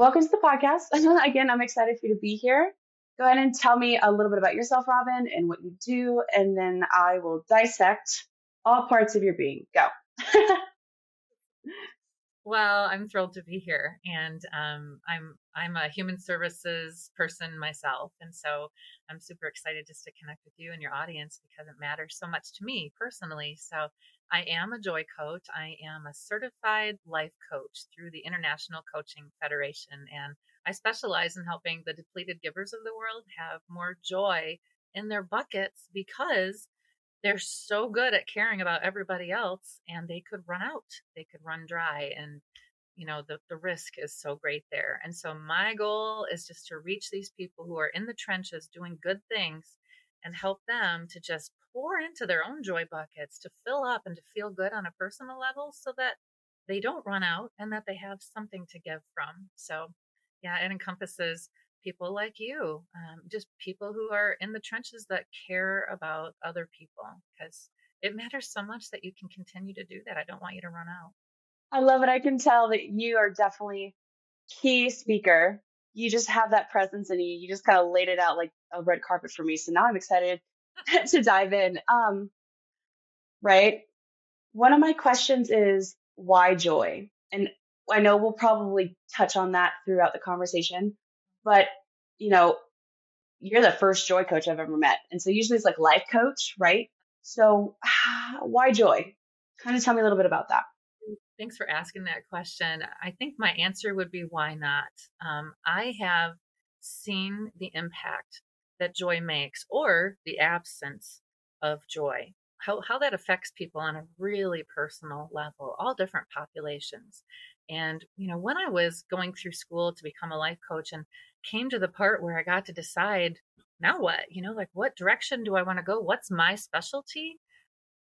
welcome to the podcast. Again, I'm excited for you to be here. Go ahead and tell me a little bit about yourself, Robin, and what you do, and then I will dissect all parts of your being. Go. Well, I'm thrilled to be here, and um, I'm I'm a human services person myself, and so I'm super excited just to connect with you and your audience because it matters so much to me personally. So I am a joy coach. I am a certified life coach through the International Coaching Federation, and I specialize in helping the depleted givers of the world have more joy in their buckets because they're so good at caring about everybody else and they could run out they could run dry and you know the, the risk is so great there and so my goal is just to reach these people who are in the trenches doing good things and help them to just pour into their own joy buckets to fill up and to feel good on a personal level so that they don't run out and that they have something to give from so yeah it encompasses people like you, um, just people who are in the trenches that care about other people because it matters so much that you can continue to do that. I don't want you to run out. I love it. I can tell that you are definitely key speaker. You just have that presence and you, you just kind of laid it out like a red carpet for me. So now I'm excited to dive in. Um, right. One of my questions is why joy? And I know we'll probably touch on that throughout the conversation, but, you know, you're the first joy coach I've ever met. And so usually it's like life coach, right? So why joy? Kind of tell me a little bit about that. Thanks for asking that question. I think my answer would be why not? Um, I have seen the impact that joy makes or the absence of joy, how, how that affects people on a really personal level, all different populations. And, you know, when I was going through school to become a life coach and came to the part where I got to decide now what, you know, like what direction do I want to go? What's my specialty?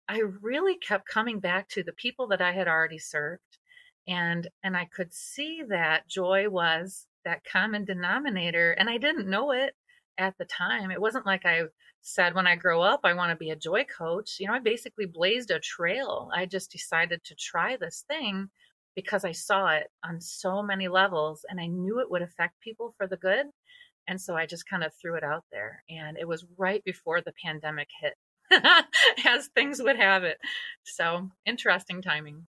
I really kept coming back to the people that I had already served. And and I could see that joy was that common denominator and I didn't know it at the time. It wasn't like I said when I grow up I want to be a joy coach. You know, I basically blazed a trail. I just decided to try this thing because I saw it on so many levels and I knew it would affect people for the good. And so I just kind of threw it out there. And it was right before the pandemic hit, as things would have it. So interesting timing.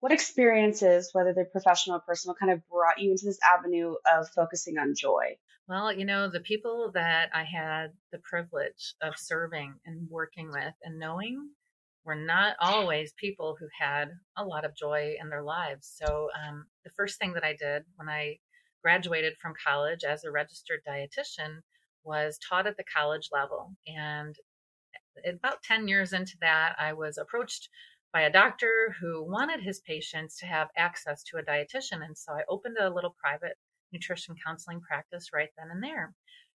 What experiences, whether they're professional or personal, kind of brought you into this avenue of focusing on joy? Well, you know, the people that I had the privilege of serving and working with and knowing were not always people who had a lot of joy in their lives. So, um, the first thing that I did when I graduated from college as a registered dietitian was taught at the college level. And about 10 years into that, I was approached by a doctor who wanted his patients to have access to a dietitian. And so I opened a little private nutrition counseling practice right then and there.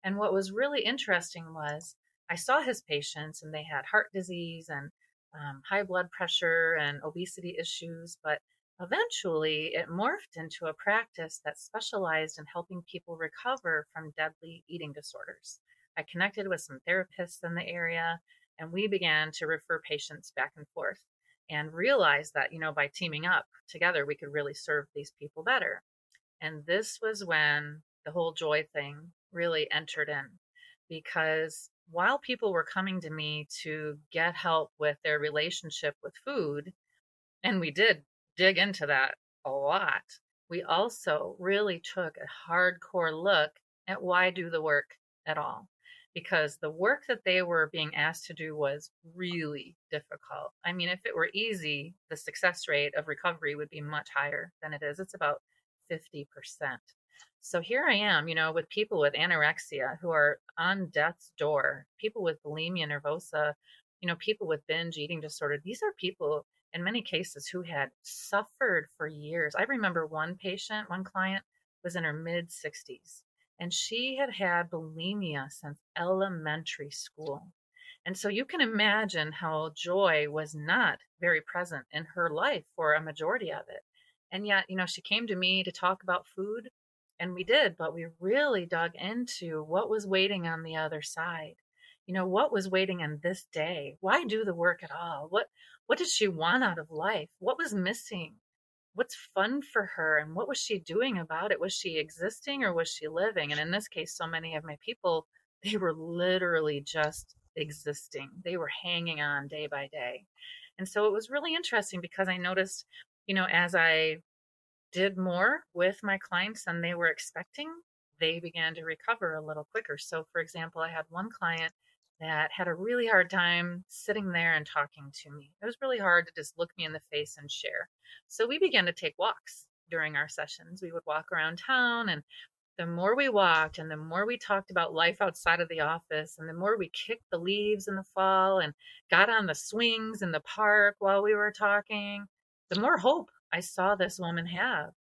And what was really interesting was I saw his patients and they had heart disease and um, high blood pressure and obesity issues, but eventually it morphed into a practice that specialized in helping people recover from deadly eating disorders. I connected with some therapists in the area and we began to refer patients back and forth and realized that, you know, by teaming up together, we could really serve these people better. And this was when the whole joy thing really entered in because while people were coming to me to get help with their relationship with food, and we did dig into that a lot, we also really took a hardcore look at why do the work at all. Because the work that they were being asked to do was really difficult. I mean, if it were easy, the success rate of recovery would be much higher than it is. It's about 50%. So here I am, you know, with people with anorexia who are on death's door, people with bulimia nervosa, you know, people with binge eating disorder. These are people in many cases who had suffered for years. I remember one patient, one client was in her mid 60s and she had had bulimia since elementary school. And so you can imagine how joy was not very present in her life for a majority of it. And yet, you know, she came to me to talk about food and we did, but we really dug into what was waiting on the other side. You know, what was waiting on this day? Why do the work at all? What what did she want out of life? What was missing? what's fun for her and what was she doing about it was she existing or was she living and in this case so many of my people they were literally just existing they were hanging on day by day and so it was really interesting because i noticed you know as i did more with my clients than they were expecting they began to recover a little quicker so for example i had one client that had a really hard time sitting there and talking to me. It was really hard to just look me in the face and share. So we began to take walks during our sessions. We would walk around town and the more we walked and the more we talked about life outside of the office and the more we kicked the leaves in the fall and got on the swings in the park while we were talking, the more hope I saw this woman have.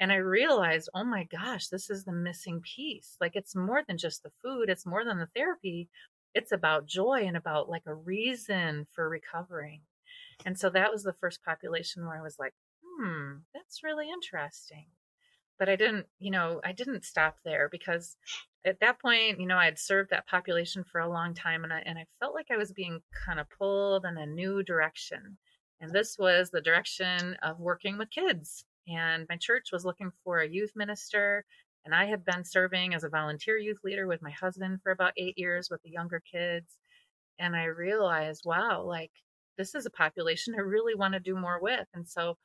And I realized, oh my gosh, this is the missing piece. Like it's more than just the food, it's more than the therapy it's about joy and about like a reason for recovering. And so that was the first population where I was like, hmm, that's really interesting. But I didn't, you know, I didn't stop there because at that point, you know, I had served that population for a long time and I, and I felt like I was being kind of pulled in a new direction. And this was the direction of working with kids. And my church was looking for a youth minister and I had been serving as a volunteer youth leader with my husband for about eight years with the younger kids. And I realized, wow, like this is a population I really want to do more with. And so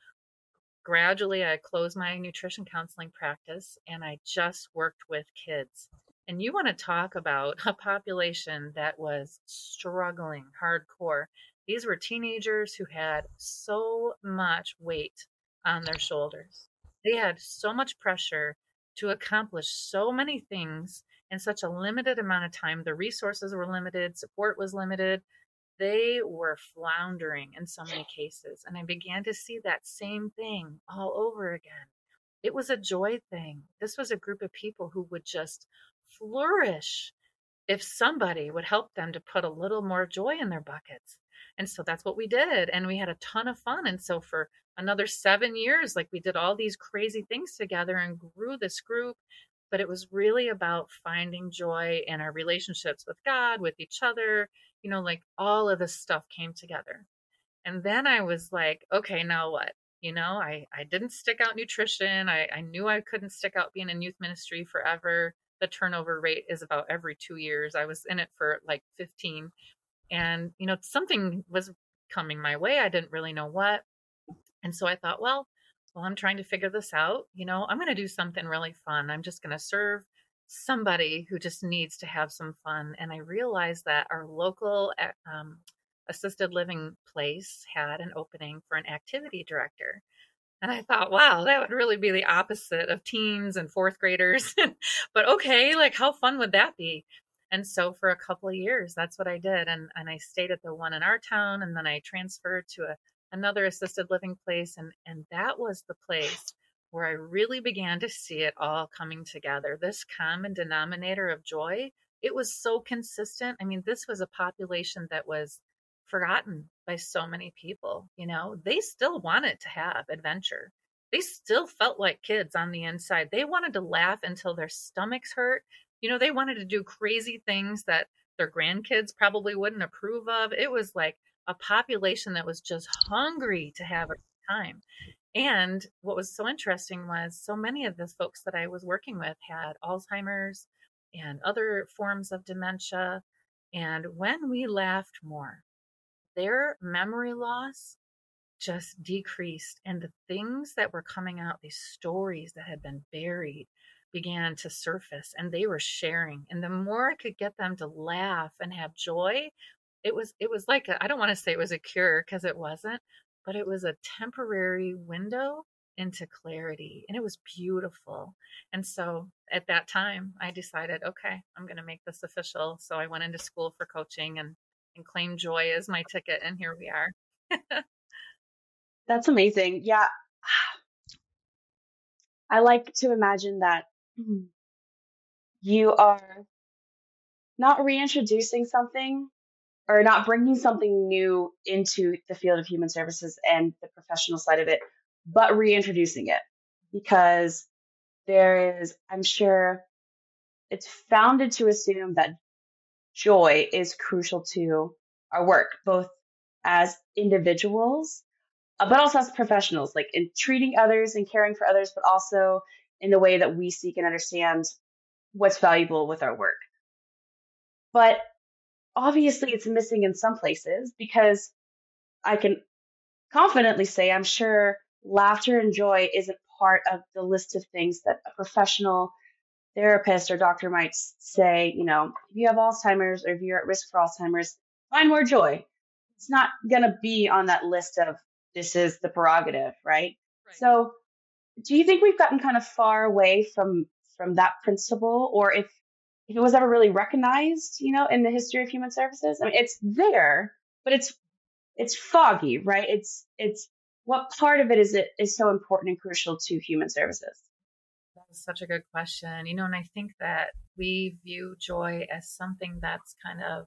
gradually I closed my nutrition counseling practice and I just worked with kids. And you want to talk about a population that was struggling hardcore. These were teenagers who had so much weight on their shoulders. They had so much pressure to accomplish so many things in such a limited amount of time. The resources were limited, support was limited. They were floundering in so many cases. And I began to see that same thing all over again. It was a joy thing. This was a group of people who would just flourish if somebody would help them to put a little more joy in their buckets. And so that's what we did. And we had a ton of fun. And so for another seven years, like we did all these crazy things together and grew this group. But it was really about finding joy in our relationships with God, with each other, you know, like all of this stuff came together. And then I was like, okay, now what? You know, I, I didn't stick out nutrition. I, I knew I couldn't stick out being in youth ministry forever. The turnover rate is about every two years. I was in it for like 15 and you know something was coming my way i didn't really know what and so i thought well well i'm trying to figure this out you know i'm going to do something really fun i'm just going to serve somebody who just needs to have some fun and i realized that our local eh, um, assisted living place had an opening for an activity director and I thought, wow, that would really be the opposite of teens and fourth graders. but okay, like how fun would that be? And so for a couple of years, that's what I did. And, and I stayed at the one in our town and then I transferred to a, another assisted living place. And, and that was the place where I really began to see it all coming together. This common denominator of joy, it was so consistent. I mean, this was a population that was forgotten by so many people. You know, they still wanted to have adventure. They still felt like kids on the inside. They wanted to laugh until their stomachs hurt. You know, they wanted to do crazy things that their grandkids probably wouldn't approve of. It was like a population that was just hungry to have a time. And what was so interesting was so many of the folks that I was working with had Alzheimer's and other forms of dementia. And when we laughed more, their memory loss just decreased. And the things that were coming out, these stories that had been buried, began to surface and they were sharing and the more i could get them to laugh and have joy it was it was like I don't want to say it was a cure because it wasn't but it was a temporary window into clarity and it was beautiful and so at that time i decided okay i'm going to make this official so i went into school for coaching and and claim joy as my ticket and here we are. That's amazing. Yeah. I like to imagine that you are not reintroducing something or not bringing something new into the field of human services and the professional side of it, but reintroducing it. Because there is, I'm sure it's founded to assume that joy is crucial to our work, both as individuals uh, but also as professionals, like in treating others and caring for others, but also in the way that we seek and understand what's valuable with our work. But obviously, it's missing in some places because I can confidently say I'm sure laughter and joy isn't part of the list of things that a professional therapist or doctor might say, you know, if you have Alzheimer's or if you're at risk for Alzheimer's, find more joy. It's not going to be on that list of this is the prerogative, right? right? So, do you think we've gotten kind of far away from from that principle or if if it was ever really recognized, you know, in the history of human services? I mean, it's there, but it's it's foggy, right? It's it's what part of it is it is so important and crucial to human services? Such a good question. You know, and I think that we view joy as something that's kind of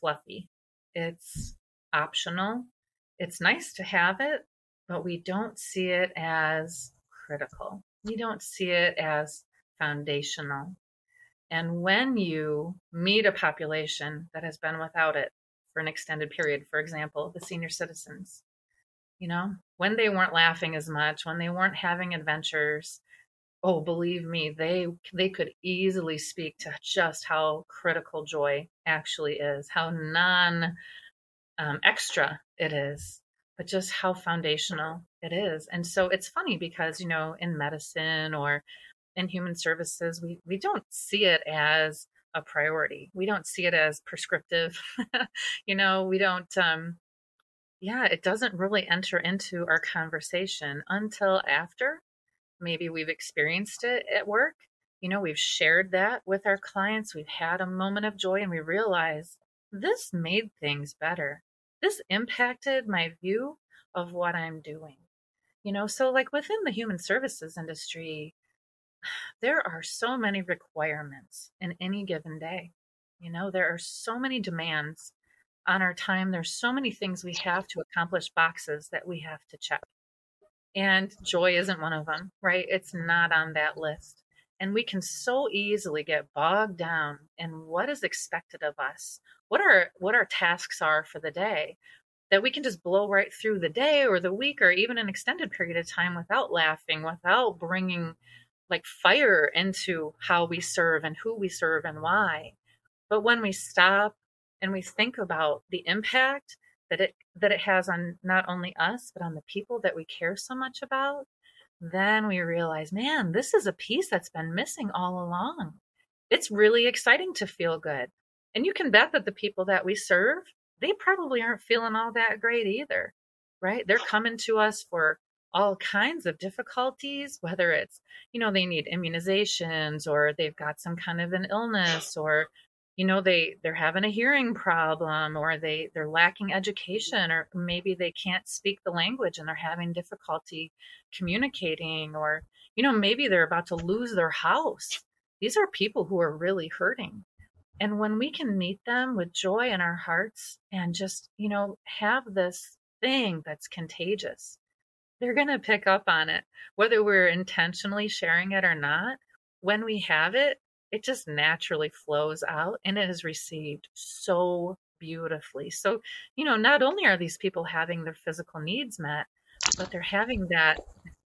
fluffy. It's optional. It's nice to have it, but we don't see it as critical. We don't see it as foundational. And when you meet a population that has been without it for an extended period, for example, the senior citizens, you know, when they weren't laughing as much, when they weren't having adventures, oh, believe me, they they could easily speak to just how critical joy actually is, how non um, extra it is, but just how foundational it is. And so it's funny because you know, in medicine or in human services, we we don't see it as a priority. We don't see it as prescriptive. you know, we don't um, yeah, it doesn't really enter into our conversation until after maybe we've experienced it at work. You know, we've shared that with our clients. We've had a moment of joy and we realize this made things better. This impacted my view of what I'm doing. You know, so like within the human services industry, there are so many requirements in any given day. You know, there are so many demands on our time. There's so many things we have to accomplish, boxes that we have to check. And joy isn't one of them, right? It's not on that list. And we can so easily get bogged down in what is expected of us, what our what our tasks are for the day, that we can just blow right through the day or the week or even an extended period of time without laughing, without bringing like fire into how we serve and who we serve and why. But when we stop and we think about the impact that it that it has on not only us but on the people that we care so much about then we realize man this is a piece that's been missing all along. It's really exciting to feel good. And you can bet that the people that we serve they probably aren't feeling all that great either right? They're coming to us for all kinds of difficulties whether it's you know they need immunizations or they've got some kind of an illness or you know they they're having a hearing problem or they they're lacking education or maybe they can't speak the language and they're having difficulty communicating or you know maybe they're about to lose their house. These are people who are really hurting. And when we can meet them with joy in our hearts and just you know have this thing that's contagious they're going to pick up on it whether we're intentionally sharing it or not. When we have it it just naturally flows out and it is received so beautifully. So, you know, not only are these people having their physical needs met, but they're having that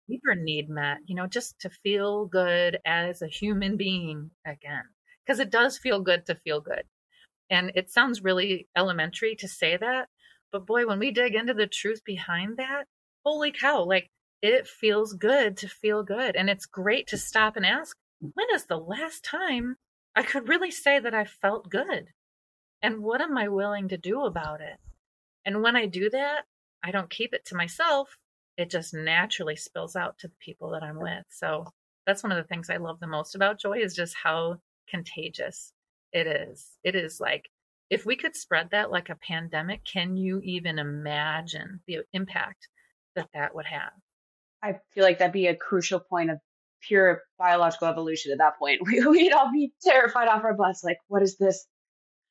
deeper need met, you know, just to feel good as a human being again. Because it does feel good to feel good. And it sounds really elementary to say that. But boy, when we dig into the truth behind that, holy cow, like it feels good to feel good. And it's great to stop and ask, when is the last time I could really say that I felt good? And what am I willing to do about it? And when I do that, I don't keep it to myself. It just naturally spills out to the people that I'm with. So that's one of the things I love the most about joy is just how contagious it is. It is like, if we could spread that like a pandemic, can you even imagine the impact that that would have? I feel like that'd be a crucial point of pure biological evolution at that point. We, we'd all be terrified off our butts. Like, what is this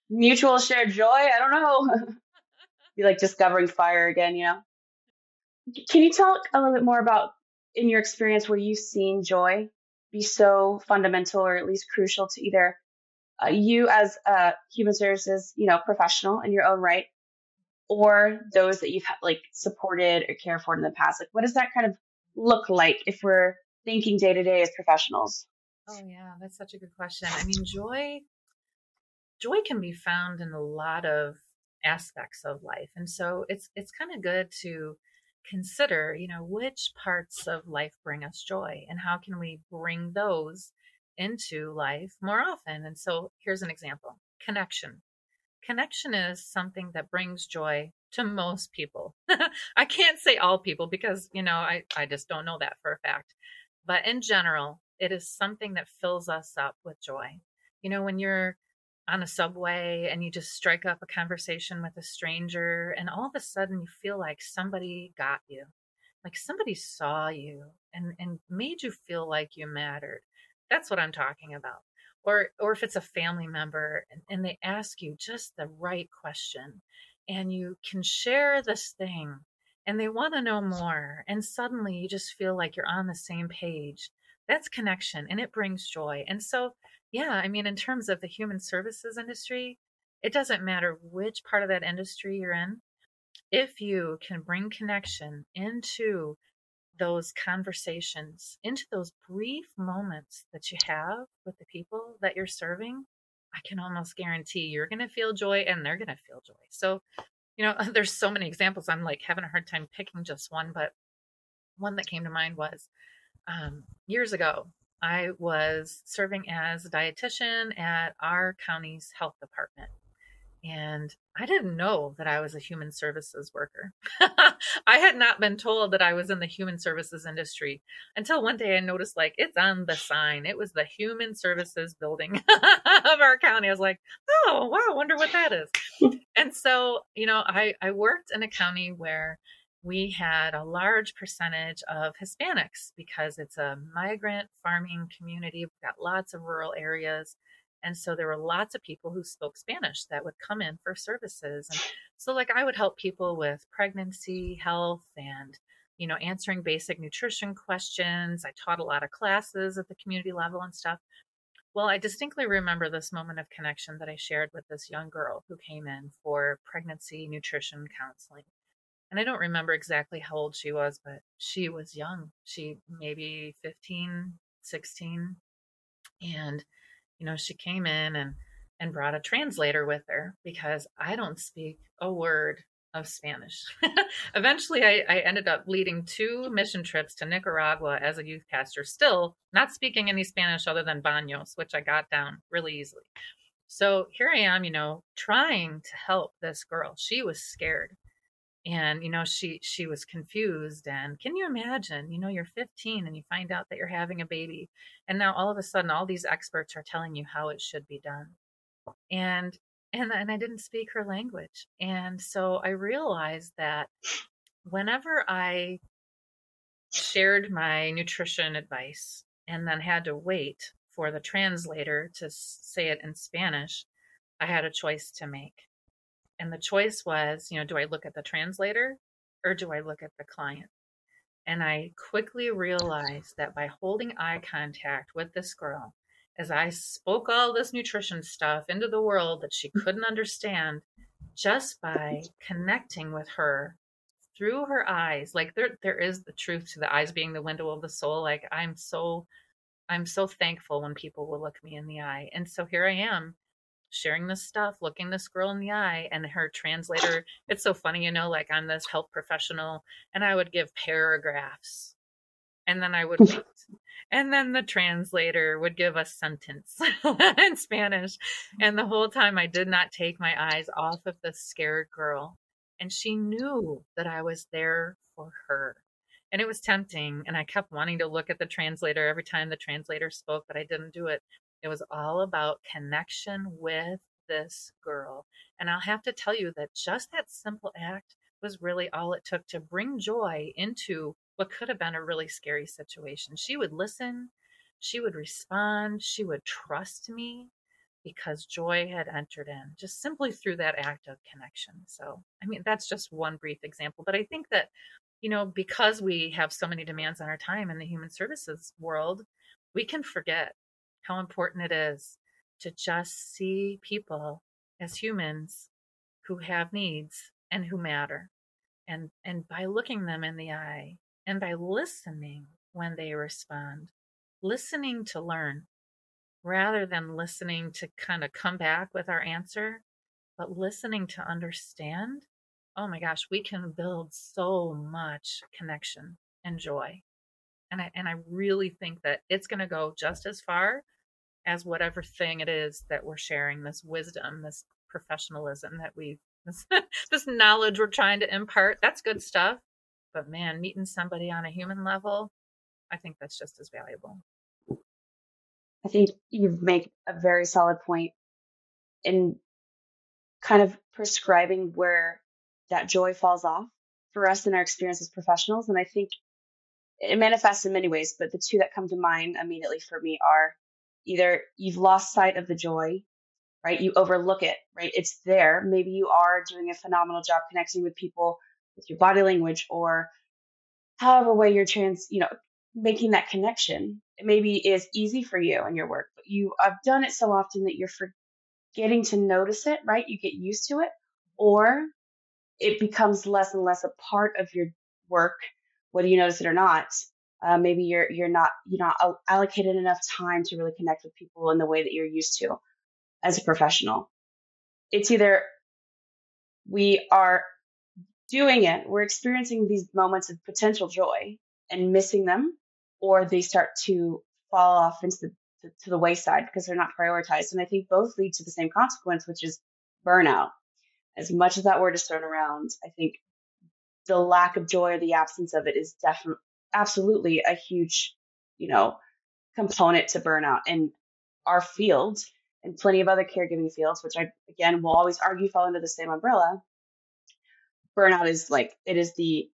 mutual shared joy? I don't know. be like discovering fire again, you know? Can you talk a little bit more about in your experience where you've seen joy be so fundamental or at least crucial to either uh, you as a human services, you know, professional in your own right, or those that you've like supported or cared for in the past? Like, what does that kind of look like if we're thinking day to day as professionals? Oh yeah, that's such a good question. I mean, joy joy can be found in a lot of aspects of life. And so it's it's kind of good to consider, you know, which parts of life bring us joy and how can we bring those into life more often. And so here's an example. Connection. Connection is something that brings joy to most people. I can't say all people because, you know, I, I just don't know that for a fact. But in general, it is something that fills us up with joy. You know, when you're on a subway and you just strike up a conversation with a stranger, and all of a sudden you feel like somebody got you, like somebody saw you and, and made you feel like you mattered. That's what I'm talking about. Or, or if it's a family member and, and they ask you just the right question and you can share this thing and they want to know more and suddenly you just feel like you're on the same page. That's connection and it brings joy and so yeah i mean in terms of the human services industry it doesn't matter which part of that industry you're in if you can bring connection into those conversations into those brief moments that you have with the people that you're serving i can almost guarantee you're going to feel joy and they're going to feel joy. So you know there's so many examples i'm like having a hard time picking just one but one that came to mind was um, years ago, I was serving as a dietitian at our county's health department. And I didn't know that I was a human services worker. I had not been told that I was in the human services industry until one day I noticed, like, it's on the sign. It was the human services building of our county. I was like, oh, wow, wonder what that is. and so, you know, I, I worked in a county where we had a large percentage of Hispanics because it's a migrant farming community. We've got lots of rural areas. And so there were lots of people who spoke Spanish that would come in for services. And so, like, I would help people with pregnancy, health, and, you know, answering basic nutrition questions. I taught a lot of classes at the community level and stuff. Well, I distinctly remember this moment of connection that I shared with this young girl who came in for pregnancy nutrition counseling and I don't remember exactly how old she was, but she was young. She maybe 15, 16. And, you know, she came in and, and brought a translator with her because I don't speak a word of Spanish. Eventually, I, I, ended up leading two mission trips to Nicaragua as a youth pastor, still not speaking any Spanish other than baños, which I got down really easily. So here I am, you know, trying to help this girl. She was scared and you know she she was confused and can you imagine? You know you're 15 and you find out that you're having a baby. And now all of a sudden all these experts are telling you how it should be done. And and and I didn't speak her language. And so I realized that whenever I shared my nutrition advice and then had to wait for the translator to say it in Spanish I had a choice to make and the choice was, you know, do I look at the translator or do I look at the client? And I quickly realized that by holding eye contact with this girl, as I spoke all this nutrition stuff into the world that she couldn't understand, just by connecting with her through her eyes, like there there is the truth to the eyes being the window of the soul. Like I'm so I'm so thankful when people will look me in the eye. And so here I am sharing this stuff, looking this girl in the eye, and her translator. It's so funny, you know, like I'm this health professional, and I would give paragraphs, and then I would wait. And then the translator would give a sentence in Spanish. And the whole time I did not take my eyes off of the scared girl. And she knew that I was there for her. And it was tempting. And I kept wanting to look at the translator every time the translator spoke, but I didn't do it. It was all about connection with this girl. And I'll have to tell you that just that simple act was really all it took to bring joy into what could have been a really scary situation. She would listen, she would respond, she would trust me because joy had entered in just simply through that act of connection. So, I mean, that's just one brief example, but I think that, you know, because we have so many demands on our time in the human services world, we can forget how important it is to just see people as humans who have needs and who matter. And, and by looking them in the eye and by listening when they respond, listening to learn rather than listening to kind of come back with our answer, but listening to understand. Oh my gosh, we can build so much connection and joy. And I, and I really think that it's going to go just as far as whatever thing it is that we're sharing this wisdom, this professionalism that we this, this knowledge we're trying to impart. That's good stuff. But man, meeting somebody on a human level, I think that's just as valuable. I think you've made a very solid point in kind of prescribing where that joy falls off for us in our experience as professionals. And I think it manifests in many ways, but the two that come to mind immediately for me are either you've lost sight of the joy, right? You overlook it, right? It's there. Maybe you are doing a phenomenal job connecting with people with your body language or however way you're trans, you know, making that connection. It maybe is easy for you in your work, but you have done it so often that you're forgetting to notice it, right? You get used to it, or it becomes less and less a part of your work, whether you notice it or not. Uh, maybe you're you're not you're not allocated enough time to really connect with people in the way that you're used to as a professional. It's either we are doing it, we're experiencing these moments of potential joy and missing them, or they start to fall off into the to the wayside because they're not prioritized. And I think both lead to the same consequence, which is burnout. As much as that word is thrown around, I think the lack of joy or the absence of it is definitely absolutely a huge, you know, component to burnout in our field and plenty of other caregiving fields, which I again will always argue fall under the same umbrella. Burnout is like it is the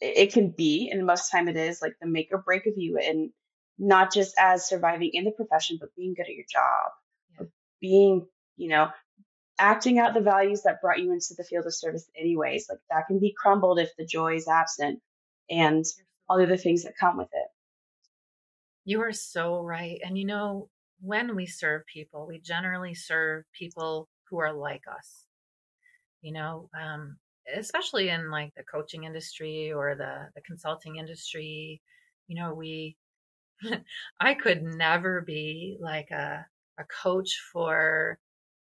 it can be, and most time it is like the make or break of you, and not just as surviving in the profession, but being good at your job, yeah. being, you know, acting out the values that brought you into the field of service, anyways. Like that can be crumbled if the joy is absent, and all the other things that come with it. You are so right, and you know, when we serve people, we generally serve people who are like us. You know, um, especially in like the coaching industry or the the consulting industry you know we i could never be like a a coach for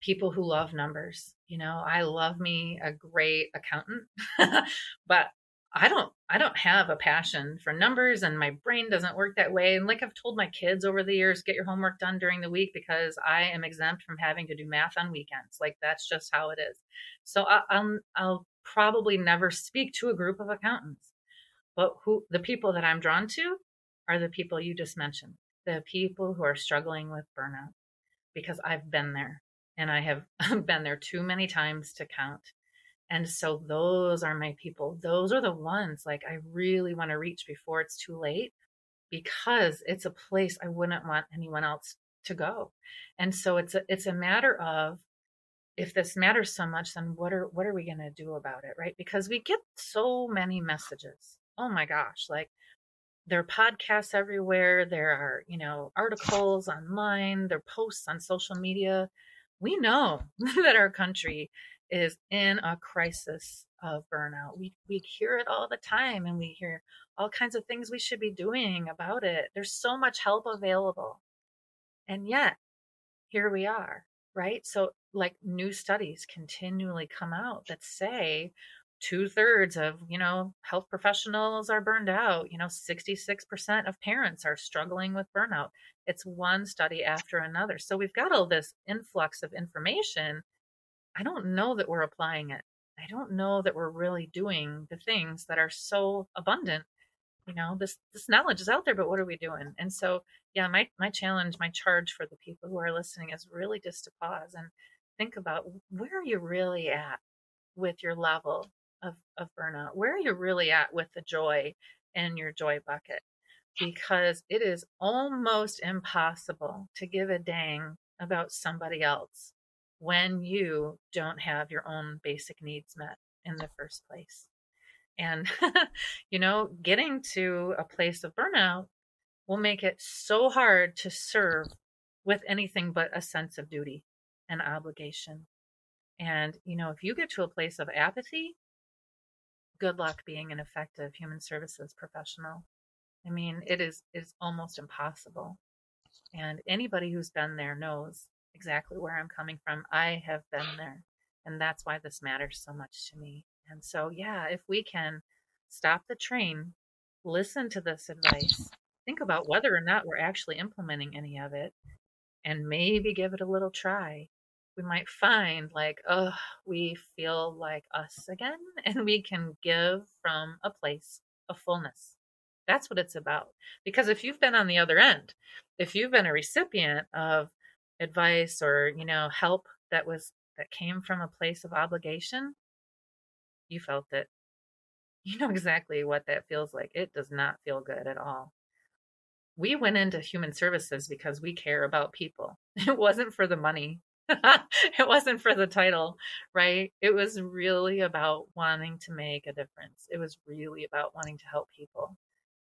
people who love numbers you know i love me a great accountant but I don't I don't have a passion for numbers and my brain doesn't work that way. And like I've told my kids over the years, get your homework done during the week because I am exempt from having to do math on weekends. Like that's just how it is. So I, I'll I'll probably never speak to a group of accountants. But who the people that I'm drawn to are the people you just mentioned, the people who are struggling with burnout because I've been there and I have been there too many times to count. And so those are my people. Those are the ones like I really want to reach before it's too late because it's a place I wouldn't want anyone else to go. And so it's a, it's a matter of if this matters so much then what are what are we going to do about it, right? Because we get so many messages. Oh my gosh, like there are podcasts everywhere, there are, you know, articles online, there are posts on social media. We know that our country is in a crisis of burnout. We we hear it all the time and we hear all kinds of things we should be doing about it. There's so much help available. And yet, here we are, right? So like new studies continually come out that say two thirds of you know health professionals are burned out you know 66% of parents are struggling with burnout it's one study after another so we've got all this influx of information I don't know that we're applying it. I don't know that we're really doing the things that are so abundant. You know, this this knowledge is out there, but what are we doing? And so, yeah, my my challenge, my charge for the people who are listening is really just to pause and think about where are you really at with your level of, of burnout? Where are you really at with the joy in your joy bucket? Because it is almost impossible to give a dang about somebody else when you don't have your own basic needs met in the first place. And, you know, getting to a place of burnout will make it so hard to serve with anything but a sense of duty and obligation. And, you know, if you get to a place of apathy, good luck being an effective human services professional. I mean, it is is almost impossible. And anybody who's been there knows exactly where I'm coming from. I have been there. And that's why this matters so much to me. And so, yeah, if we can stop the train, listen to this advice, think about whether or not we're actually implementing any of it, and maybe give it a little try, we might find like, oh, we feel like us again, and we can give from a place of fullness. That's what it's about. Because if you've been on the other end, if you've been a recipient of advice or, you know, help that was that came from a place of obligation, you felt it. You know exactly what that feels like. It does not feel good at all. We went into human services because we care about people. It wasn't for the money. it wasn't for the title, right? It was really about wanting to make a difference. It was really about wanting to help people.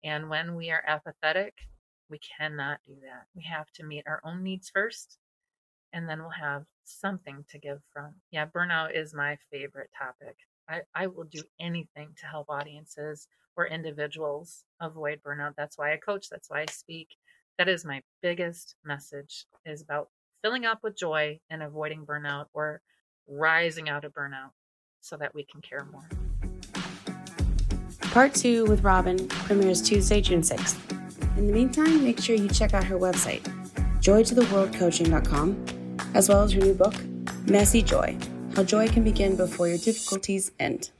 And when we are apathetic, we cannot do that. We have to meet our own needs first, and then we'll have something to give from. Yeah, burnout is my favorite topic. I, I will do anything to help audiences or individuals avoid burnout. That's why I coach, that's why I speak. That is my biggest message is about filling up with joy and avoiding burnout or rising out of burnout so that we can care more. Part two with Robin premieres Tuesday, June 6th. In the meantime, make sure you check out her website, joytotheworldcoaching.com, as well as her new book, Messy Joy How Joy Can Begin Before Your Difficulties End.